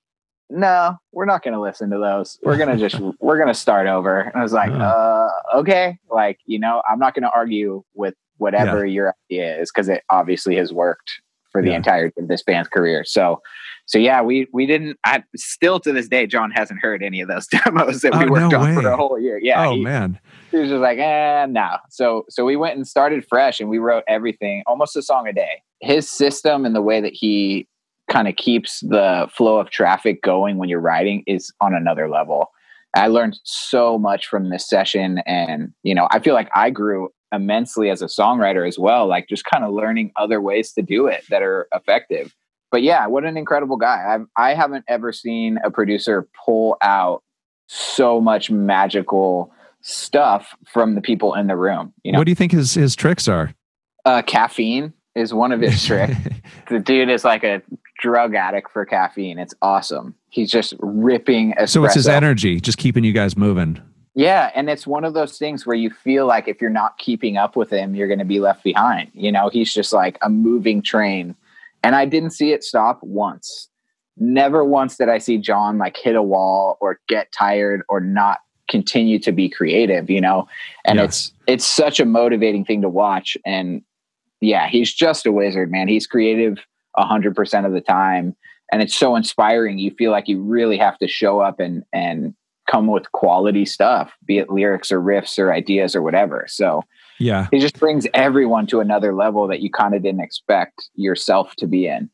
no, we're not going to listen to those. We're going to just, we're going to start over. And I was like, uh, okay. Like, you know, I'm not going to argue with whatever yeah. your idea is because it obviously has worked for the yeah. entirety of this band's career. So so yeah, we we didn't. I still to this day, John hasn't heard any of those demos that we oh, worked no on way. for the whole year. Yeah. Oh he, man. He was just like, eh, no. So so we went and started fresh, and we wrote everything, almost a song a day. His system and the way that he kind of keeps the flow of traffic going when you're writing is on another level. I learned so much from this session, and you know, I feel like I grew immensely as a songwriter as well. Like just kind of learning other ways to do it that are effective but yeah, what an incredible guy. I've, I haven't ever seen a producer pull out so much magical stuff from the people in the room. You know, what do you think his his tricks are? Uh, caffeine is one of his tricks. the dude is like a drug addict for caffeine. It's awesome. He's just ripping. Espresso. So it's his energy, just keeping you guys moving. Yeah, and it's one of those things where you feel like if you're not keeping up with him, you're going to be left behind. You know, he's just like a moving train and I didn't see it stop once. Never once did I see John like hit a wall or get tired or not continue to be creative, you know? And yeah. it's it's such a motivating thing to watch. And yeah, he's just a wizard, man. He's creative hundred percent of the time. And it's so inspiring. You feel like you really have to show up and and come with quality stuff, be it lyrics or riffs or ideas or whatever. So yeah. It just brings everyone to another level that you kind of didn't expect yourself to be in.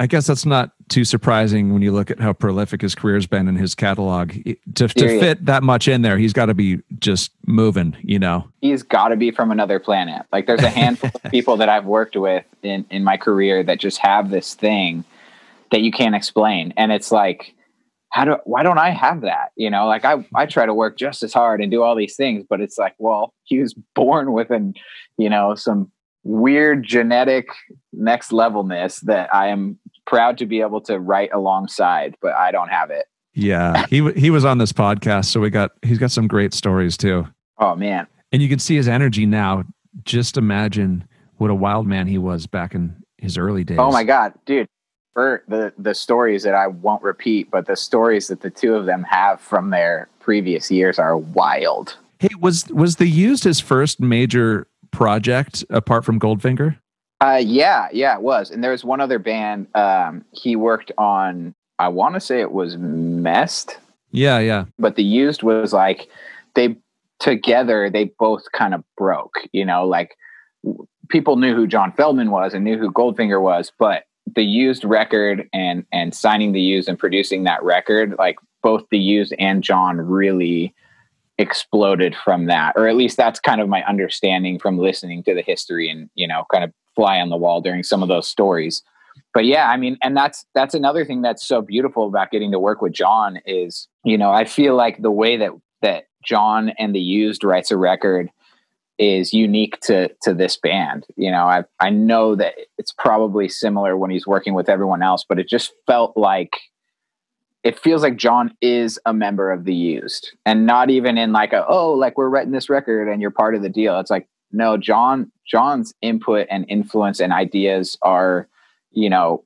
I guess that's not too surprising when you look at how prolific his career's been in his catalog. To, to fit that much in there, he's got to be just moving, you know? He's got to be from another planet. Like, there's a handful of people that I've worked with in, in my career that just have this thing that you can't explain. And it's like, how do why don't I have that? You know, like I I try to work just as hard and do all these things, but it's like, well, he was born with an, you know, some weird genetic next levelness that I am proud to be able to write alongside, but I don't have it. Yeah, he he was on this podcast, so we got he's got some great stories too. Oh man. And you can see his energy now. Just imagine what a wild man he was back in his early days. Oh my god, dude for the the stories that I won't repeat, but the stories that the two of them have from their previous years are wild. Hey, was was the used his first major project apart from Goldfinger? Uh, yeah, yeah, it was. And there was one other band um, he worked on. I want to say it was Mest. Yeah, yeah. But the used was like they together they both kind of broke. You know, like people knew who John Feldmann was and knew who Goldfinger was, but the used record and and signing the used and producing that record like both the used and john really exploded from that or at least that's kind of my understanding from listening to the history and you know kind of fly on the wall during some of those stories but yeah i mean and that's that's another thing that's so beautiful about getting to work with john is you know i feel like the way that that john and the used writes a record is unique to to this band. You know, I I know that it's probably similar when he's working with everyone else, but it just felt like it feels like John is a member of the used and not even in like a oh like we're writing this record and you're part of the deal. It's like no, John John's input and influence and ideas are, you know,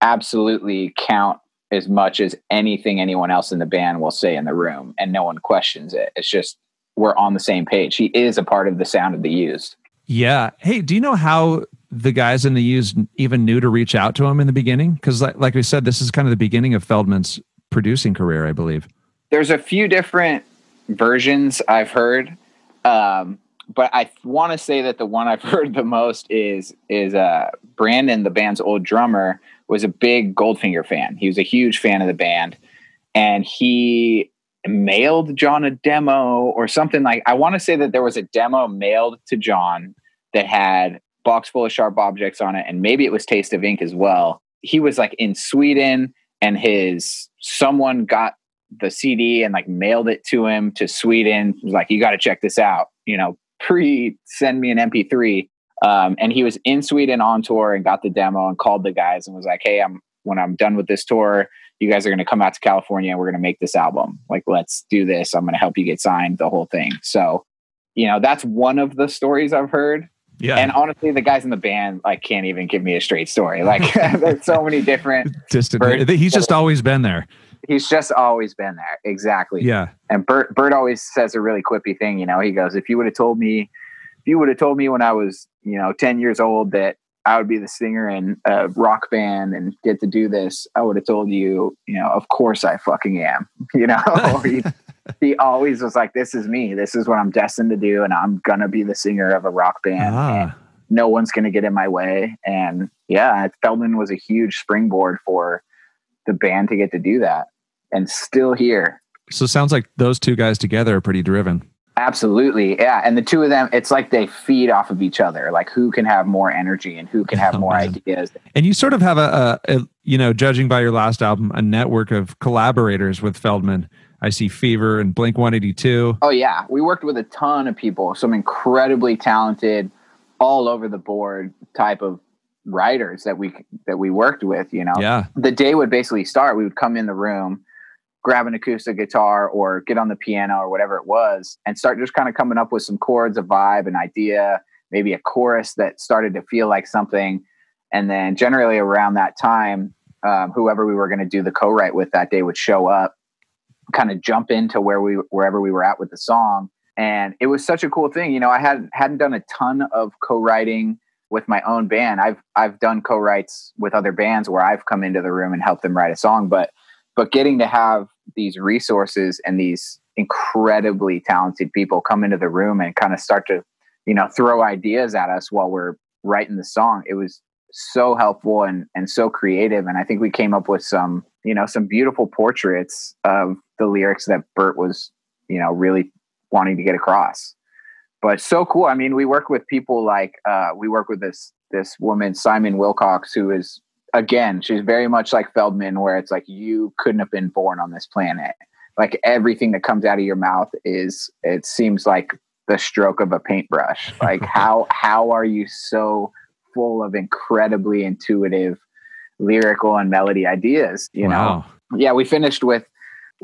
absolutely count as much as anything anyone else in the band will say in the room and no one questions it. It's just we're on the same page. He is a part of the sound of the used. Yeah. Hey, do you know how the guys in the used even knew to reach out to him in the beginning? Because like, like we said, this is kind of the beginning of Feldmann's producing career, I believe. There's a few different versions I've heard. Um, but I want to say that the one I've heard the most is is uh, Brandon, the band's old drummer, was a big Goldfinger fan. He was a huge fan of the band, and he mailed John a demo or something like. I want to say that there was a demo mailed to John that had box full of sharp objects on it, and maybe it was Taste of Ink as well. He was like in Sweden, and his someone got the CD and like mailed it to him to Sweden. Like, "You got to check this out." You know, pre send me an MP3. Um, and he was in Sweden on tour and got the demo and called the guys and was like, "Hey, I'm when I'm done with this tour, you guys are going to come out to California and we're going to make this album. Like, let's do this. I'm going to help you get signed, the whole thing." So, you know, that's one of the stories I've heard. Yeah. And honestly, the guys in the band like can't even give me a straight story. Like, there's so many different. Distant. He's just always been there he's just always been there. Exactly. Yeah. And Bert Bert always says a really quippy thing. You know, he goes, "If you would have told me, if you would have told me when I was, you know, ten years old that I would be the singer in a rock band and get to do this, I would have told you, you know, of course I fucking am. You know, he, always was like, "This is me. This is what I'm destined to do, and I'm gonna be the singer of a rock band." Ah. no one's gonna get in my way. And yeah, Feldmann was a huge springboard for the band to get to do that and still here. So sounds like those two guys together are pretty driven. Absolutely. Yeah. And the two of them, it's like they feed off of each other. Like who can have more energy and who can have oh, more man. ideas. And you sort of have a, a, a, you know, judging by your last album, a network of collaborators with Feldmann. I see Fever and Blink 182. Oh, yeah. We worked with a ton of people, some incredibly talented, all over the board type of writers that we that we worked with you know yeah the day would basically start we would come in the room grab an acoustic guitar or get on the piano or whatever it was and start just kind of coming up with some chords, a vibe, an idea, maybe a chorus that started to feel like something. And then generally around that time, um, whoever we were going to do the co-write with that day would show up, kind of jump into where we wherever we were at with the song. And it was such a cool thing. You know, I hadn't hadn't done a ton of co-writing with my own band. I've I've done co-writes with other bands where I've come into the room and helped them write a song, but but getting to have these resources and these incredibly talented people come into the room and kind of start to you know throw ideas at us while we're writing the song it was so helpful and and so creative and i think we came up with some you know some beautiful portraits of the lyrics that bert was you know really wanting to get across but so cool i mean we work with people like uh we work with this this woman simon wilcox who is again, she's very much like Feldmann, where it's like you couldn't have been born on this planet. Like everything that comes out of your mouth is, it seems like the stroke of a paintbrush. Like how how are you so full of incredibly intuitive lyrical and melody ideas? You wow. know, yeah. We finished with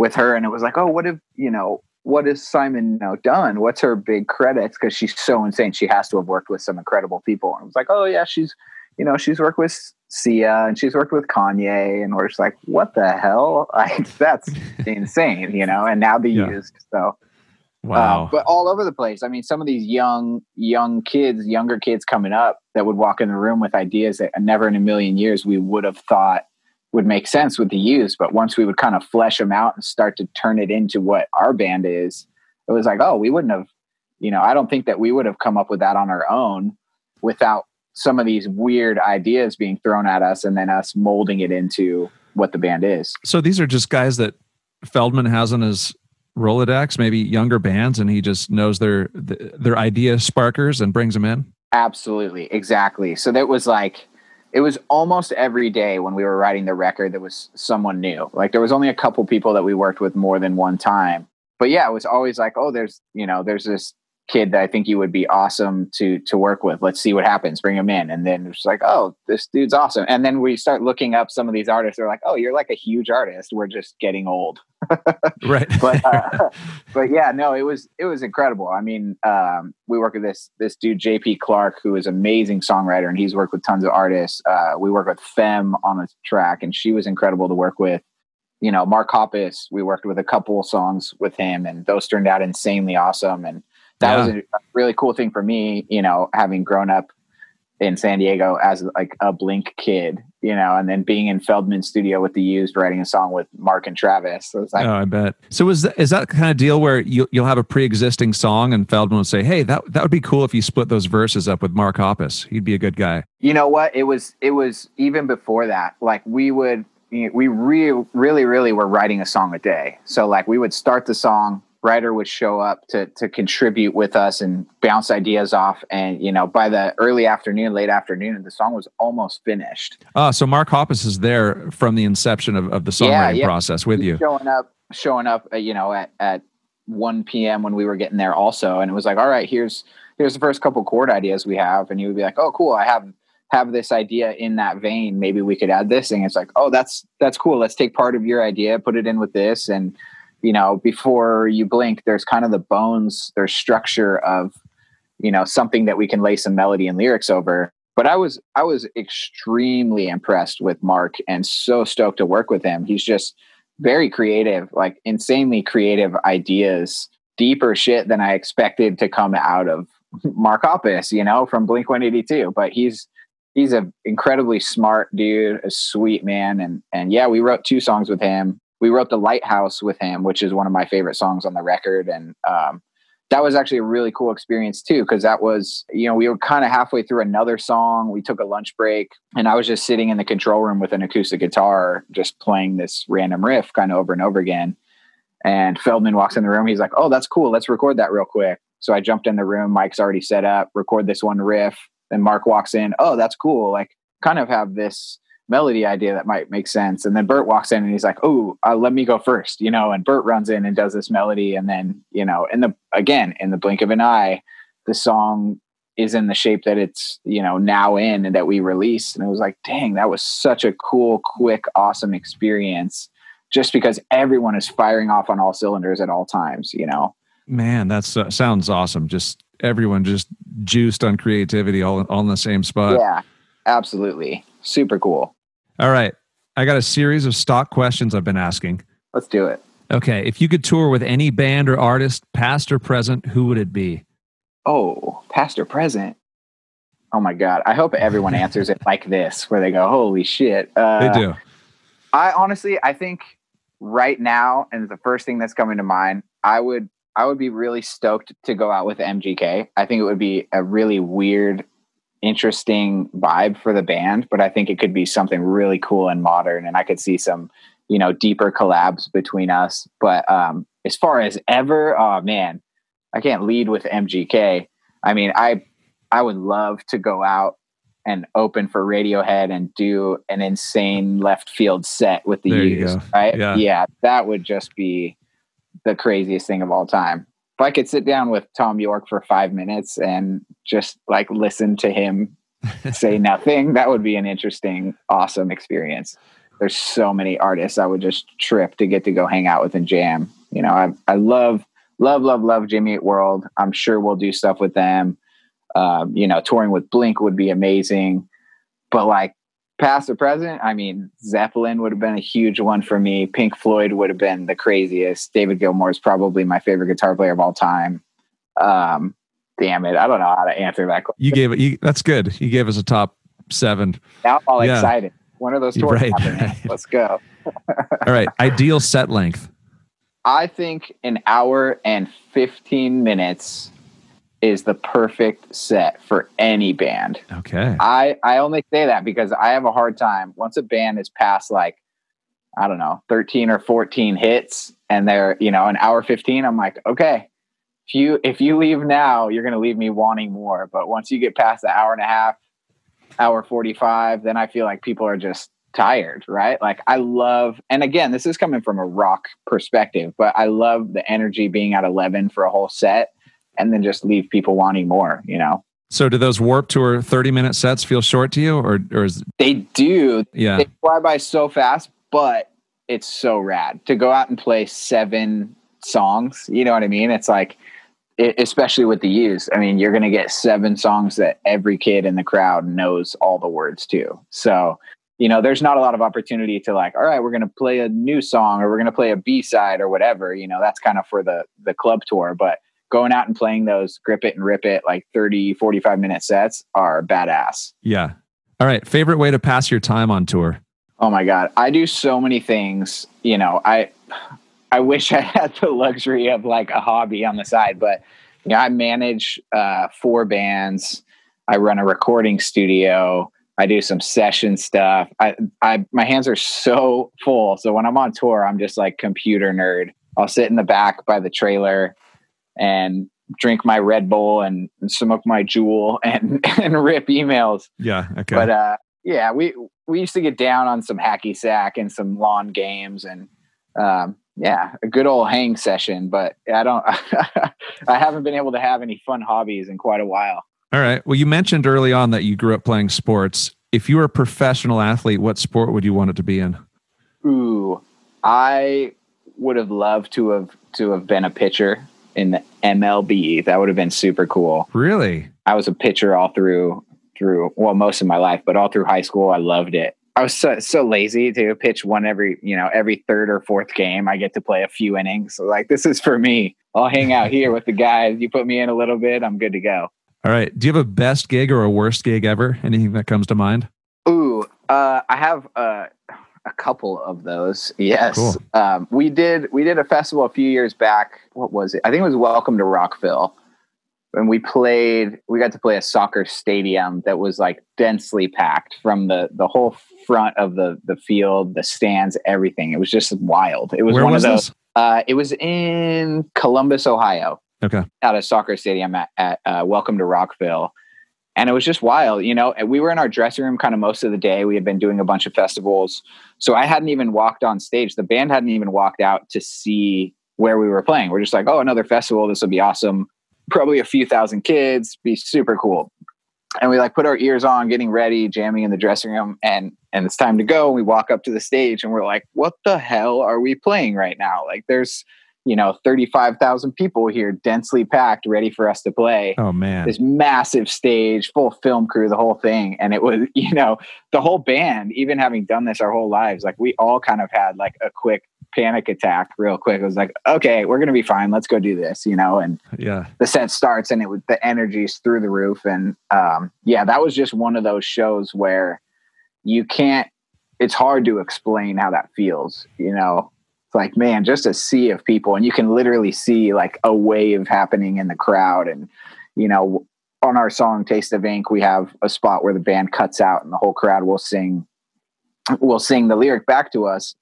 with her, and it was like, oh, what have you know? What has Simon now done? What's her big credits? Because she's so insane. She has to have worked with some incredible people. And it was like, oh yeah, she's you know she's worked with Sia and she's worked with Kanye, and we're just like, what the hell? Like that's insane, you know. And now the yeah. used so. Wow. Uh, but all over the place. I mean, some of these young, young kids, younger kids coming up that would walk in the room with ideas that never in a million years we would have thought would make sense with the use. But once we would kind of flesh them out and start to turn it into what our band is, it was like, oh, we wouldn't have, you know, I don't think that we would have come up with that on our own without some of these weird ideas being thrown at us and then us molding it into what the band is. So these are just guys that Feldmann has on his Rolodex, maybe younger bands, and he just knows their their idea sparkers and brings them in. Absolutely, exactly. So that was like it was almost every day when we were writing the record there was someone new. Like there was only a couple people that we worked with more than one time. But yeah, it was always like, oh, there's you know, there's this kid that I think you would be awesome to to work with. Let's see what happens. Bring him in." And then it's like, "Oh, this dude's awesome." And then we start looking up some of these artists. They're like, "Oh, you're like a huge artist. We're just getting old." Right. but uh, but yeah, no, it was it was incredible. I mean, um, we work with this this dude JP Clark, who is amazing songwriter, and he's worked with tons of artists. Uh, we work with Fem on a track, and she was incredible to work with. You know, Mark Hoppus, we worked with a couple songs with him, and those turned out insanely awesome. And that yeah. was a really cool thing for me, you know, having grown up in San Diego as like a Blink kid, you know, and then being in Feldmann's studio with the Used, writing a song with Mark and Travis. So like, oh, I bet. So is that, is that kind of deal where you you'll have a pre-existing song and Feldman will say, "Hey, that that would be cool if you split those verses up with Mark Hoppus. He'd be a good guy." You know what? It was it was even before that. Like we would we really really really were writing a song a day. So like we would start the song writer would show up to to contribute with us and bounce ideas off. And you know by the early afternoon late afternoon the song was almost finished. Oh so mark hoppus is there from the inception of, of the songwriting yeah, yeah. process with He's you. showing up showing up uh, you know at, at 1 p.m when we were getting there also. And it was like all right here's here's the first couple chord ideas we have. And he would be like oh cool. I have have this idea in that vein. Maybe we could add this. And it's like oh that's that's cool. Let's take part of your idea put it in with this. And you know, before you blink, there's kind of the bones, there's structure of, you know, something that we can lay some melody and lyrics over. But I was I was extremely impressed with Mark and so stoked to work with him. He's just very creative, like insanely creative ideas, deeper shit than I expected to come out of Mark Hoppus, you know, from Blink 182. But he's he's an incredibly smart dude, a sweet man, and and yeah, we wrote two songs with him we wrote the lighthouse with him which is one of my favorite songs on the record. And um, that was actually a really cool experience too because that was you know we were kind of halfway through another song. We took a lunch break and i was just sitting in the control room with an acoustic guitar just playing this random riff kind of over and over again. And feldmann walks in the room. He's like oh that's cool. Let's record that real quick. So i jumped in the room. Mike's already set up. Record this one riff. And mark walks in. Oh that's cool. Like kind of have this melody idea that might make sense. And then Bert walks in and he's like, "Oh, uh, let me go first, you know." And Bert runs in and does this melody, and then you know, in the again in the blink of an eye, the song is in the shape that it's you know now in and that we released. And it was like, dang, that was such a cool, quick, awesome experience. Just because everyone is firing off on all cylinders at all times, you know. Man, that uh, sounds awesome. Just everyone just juiced on creativity, all all in the same spot. Yeah, absolutely, super cool. All right. I got a series of stock questions I've been asking. Let's do it. Okay. If you could tour with any band or artist, past or present, who would it be? Oh, past or present? Oh my God. I hope everyone answers it like this, where they go, holy shit. Uh, they do. I honestly, I think right now, and the first thing that's coming to mind, I would I would be really stoked to go out with MGK. I think it would be a really weird interesting vibe for the band, but I think it could be something really cool and modern. And I could see some, you know, deeper collabs between us. But um, as far as ever, oh man, I can't lead with MGK. I mean, I I would love to go out and open for Radiohead and do an insane left field set with the Used, right? Yeah. yeah, that would just be the craziest thing of all time if I could sit down with Thom Yorke for five minutes and just like listen to him say nothing, that would be an interesting, awesome experience. There's so many artists I would just trip to get to go hang out with and jam. You know, I I love love love love Jimmy Eat World. I'm sure we'll do stuff with them. Um, you know, touring with Blink would be amazing. But like past or present, I mean, Zeppelin would have been a huge one for me. Pink Floyd would have been the craziest. David Gilmour is probably my favorite guitar player of all time. Um, damn it, I don't know how to answer that question. You gave it. You, that's good. You gave us a top seven. Now I'm all yeah. excited. One of those tours right, right. Let's go. all right. Ideal set length. I think an hour and 15 minutes is the perfect set for any band. Okay. I I only say that because I have a hard time once a band is past like I don't know, 13 or 14 hits and they're, you know, an hour 15, I'm like, okay. If you if you leave now, you're going to leave me wanting more, but once you get past the hour and a half, hour 45, then I feel like people are just tired, right? Like I love and again, this is coming from a rock perspective, but I love the energy being at 11 for a whole set and then just leave people wanting more, you know. So do those Warped Tour 30 minute sets feel short to you or or is They do. yeah. They fly by so fast, but it's so rad to go out and play seven songs. You know what I mean? It's like, especially with the use. I mean, you're going to get seven songs that every kid in the crowd knows all the words to. So, you know, there's not a lot of opportunity to like, all right, we're going to play a new song or we're going to play a B side or whatever. You know, that's kind of for the the club tour, but going out and playing those grip it and rip it like 30 45 minute sets are badass Yeah. All right. Favorite way to pass your time on tour? Oh my god, I do so many things. You know, I I wish I had the luxury of like a hobby on the side, but you know, I manage uh, four bands. I run a recording studio. I do some session stuff. I, I my hands are so full. So when I'm on tour, I'm just like computer nerd. I'll sit in the back by the trailer and drink my Red Bull and, and smoke my Juul and and rip emails. Yeah. Okay. But uh, yeah, we we used to get down on some hacky sack and some lawn games and um, yeah, a good old hang session. But I don't, I haven't been able to have any fun hobbies in quite a while. All right. Well, you mentioned early on that you grew up playing sports. If you were a professional athlete, what sport would you want it to be in? Ooh, I would have loved to have to have been a pitcher in the MLB. That would have been super cool. Really? I was a pitcher all through through well most of my life, but all through high school, I loved it. I was so, so lazy to pitch one every you know every third or fourth game. I get to play a few innings. So like this is for me. I'll hang out here with the guys. You put me in a little bit, I'm good to go. All right. Do you have a best gig or a worst gig ever? Anything that comes to mind? Ooh, uh, I have uh, a couple of those. Yes, Cool. um, we did. We did a festival a few years back. What was it? I think it was Welcome to Rockville. And we played. We got to play a soccer stadium that was like densely packed from the the whole front of the the field, the stands, everything. It was just wild. It was Where one was of those. Uh, it was in Columbus, Ohio Okay. at a soccer stadium at, at uh, Welcome to Rockville. And it was just wild, you know. And we were in our dressing room kind of most of the day. We had been doing a bunch of festivals. So I hadn't even walked on stage. The band hadn't even walked out to see where we were playing. We're just like, oh, another festival. This will be awesome. Probably a few thousand kids, be super cool. And we like put our ears on, getting ready, jamming in the dressing room, and and it's time to go. And we walk up to the stage and we're like, what the hell are we playing right now? Like there's you know 35,000 people here densely packed ready for us to play. Oh man. this massive stage full film crew the whole thing. And it was you know the whole band even having done this our whole lives like we all kind of had like a quick panic attack real quick. It was like okay we're gonna be fine. Let's go do this you know? And Yeah. the set starts and it was the energy's through the roof. And um yeah that was just one of those shows where you can't it's hard to explain how that feels you know it's like man just a sea of people and you can literally see like a wave happening in the crowd and you know on our song taste of ink we have a spot where the band cuts out and the whole crowd will sing will sing the lyric back to us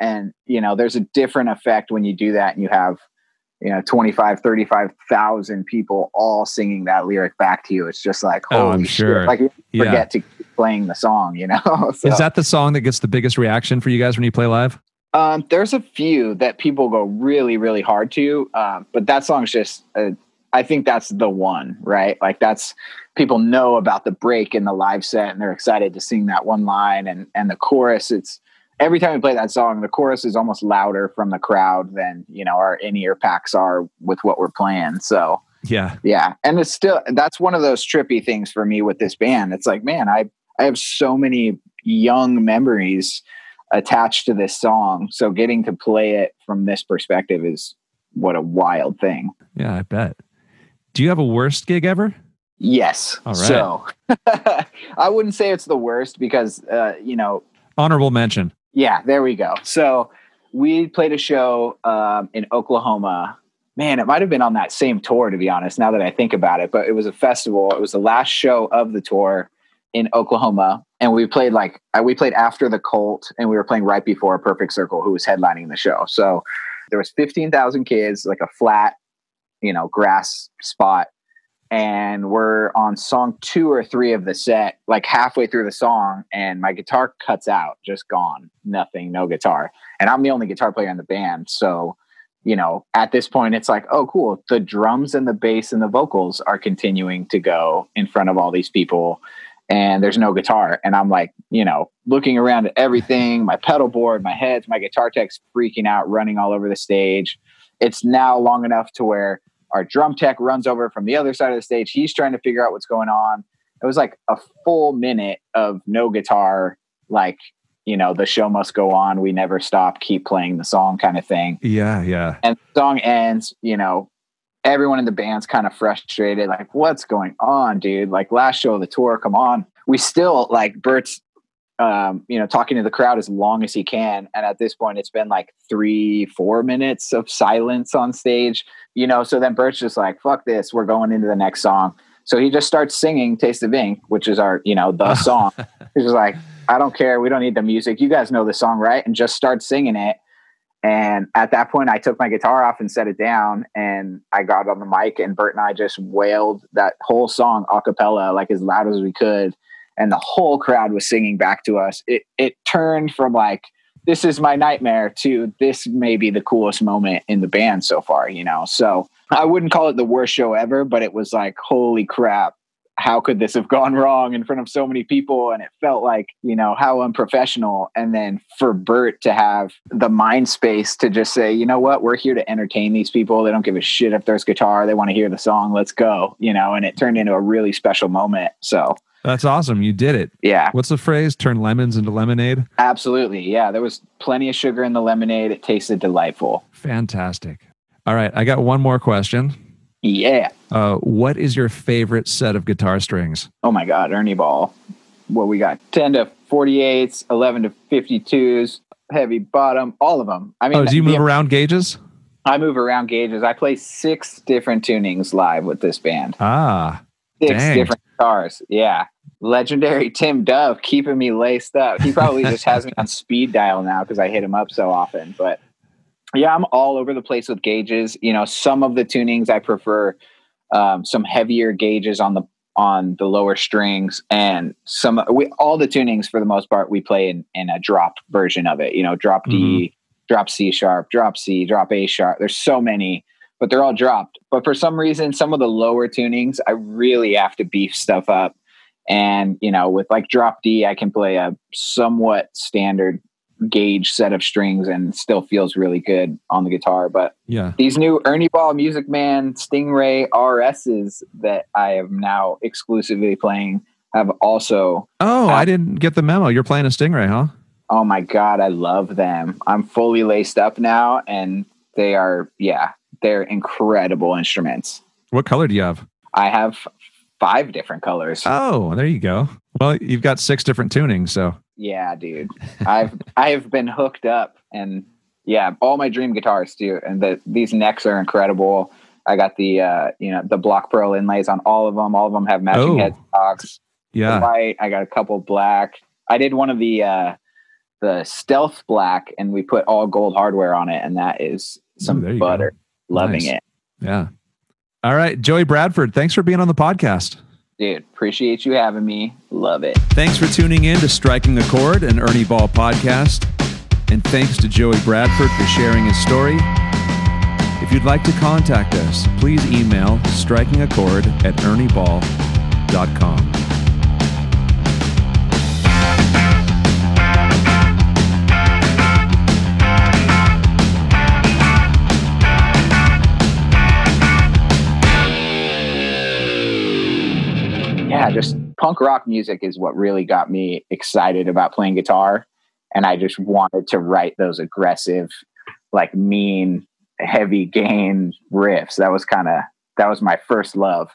and you know there's a different effect when you do that and you have you know 25 35,000 people all singing that lyric back to you it's just like Oh, I'm shit sure. like you Yeah. forget to keep playing the song you know So, Is that the song that gets the biggest reaction for you guys when you play live? Um there's a few that people go really really hard to um but that song's just uh, I think that's the one right? Like that's people know about the break in the live set and they're excited to sing that one line and and the chorus it's every time we play that song the chorus is almost louder from the crowd than you know our in-ear packs are with what we're playing so. Yeah. yeah and it's still that's one of those trippy things for me with this band. It's like man i i have so many young memories attached to this song so getting to play it from this perspective is what a wild thing Yeah, I bet. Do you have a worst gig ever? yes All right. so i wouldn't say it's the worst because uh you know Honorable mention. Yeah, there we go. So we played a show um, in Oklahoma. Man, it might have been on that same tour, to be honest, now that I think about it. But it was a festival. It was the last show of the tour in Oklahoma. And we played like, uh, we played after the Colt and we were playing right before Perfect Circle, who was headlining the show. So there was 15,000 kids, like a flat, you know, grass spot. And we're on song two or three of the set, like halfway through the song, and my guitar cuts out, just gone, nothing, no guitar. And I'm the only guitar player in the band. So, you know, at this point, it's like, oh, cool. The drums and the bass and the vocals are continuing to go in front of all these people, and there's no guitar. And I'm like, you know, looking around at everything my pedal board, my heads, my guitar tech's freaking out, running all over the stage. It's now long enough to where our drum tech runs over from the other side of the stage. He's trying to figure out what's going on. It was like a full minute of no guitar, like you know, the show must go on. We never stop, keep playing the song kind of thing. Yeah, yeah. And the song ends, you know, everyone in the band's kind of frustrated, like, what's going on, dude? Like last show of the tour, come on. We still like Bert's um, you know, talking to the crowd as long as he can. And at this point, it's been like three, four minutes of silence on stage, you know. So then Bert's just like, fuck this, we're going into the next song. So he just starts singing Taste of Ink, which is our, you know, the song. He's just like, I don't care. We don't need the music. You guys know the song, right? And just start singing it. And at that point, I took my guitar off and set it down, and I got on the mic, and Bert and I just wailed that whole song a cappella, like as loud as we could. And the whole crowd was singing back to us. It it turned from like this is my nightmare to this may be the coolest moment in the band so far, you know. So I wouldn't call it the worst show ever, but it was like, holy crap, how could this have gone wrong in front of so many people? And it felt like, you know, how unprofessional. And then for Bert to have the mind space to just say, you know what, we're here to entertain these people. They don't give a shit if there's guitar. They want to hear the song. Let's go, you know, and it turned into a really special moment. So that's awesome. You did it. Yeah. What's the phrase? Turn lemons into lemonade? Absolutely. Yeah. There was plenty of sugar in the lemonade. It tasted delightful. Fantastic. All right. I got one more question. Yeah. Uh, what is your favorite set of guitar strings? Oh my God, Ernie Ball. What we got? 10 to 48s, 11 to 52s, heavy bottom, all of them. I mean, oh, do you move around gauges? I move around gauges. I play six different tunings live with this band. Ah, six dang. different guitars. Yeah. Legendary Tim Dove keeping me laced up. He probably just has me on speed dial now because I hit him up so often. But yeah, I'm all over the place with gauges. You know, some of the tunings I prefer um, some heavier gauges on the on the lower strings and some we all the tunings for the most part we play in in a drop version of it. You know, drop D, mm-hmm. drop C sharp, drop C, drop A sharp. There's so many, but they're all dropped. But for some reason, some of the lower tunings, I really have to beef stuff up. And you know, with like drop D, I can play a somewhat standard gauge set of strings and still feels really good on the guitar. But yeah, these new Ernie Ball Music Man Stingray RSs that I am now exclusively playing have also. Oh, I didn't get the memo. You're playing a Stingray, huh? Oh my god, I love them. I'm fully laced up now, and they are yeah, they're incredible instruments. What color do you have? I have five different colors. Oh, there you go. Well, you've got six different tunings, so yeah, dude. I've I've been hooked up and yeah, all my dream guitars too. And the these necks are incredible. I got the uh, you know, the block pearl inlays on all of them. All of them have matching oh, headstocks. Yeah. White. I got a couple black. I did one of the uh the stealth black and we put all gold hardware on it and that is some Ooh, butter. Go. Loving nice. it. Yeah. All right, Joey Bradford, thanks for being on the podcast. Dude, appreciate you having me. Love it. Thanks for tuning in to Striking a Chord, an Ernie Ball podcast. And thanks to Joey Bradford for sharing his story. If you'd like to contact us, please email strikingachord at ernieball.com. yeah, just punk rock music is what really got me excited about playing guitar. And I just wanted to write those aggressive, like mean, heavy gain riffs. That was kind of, that was my first love.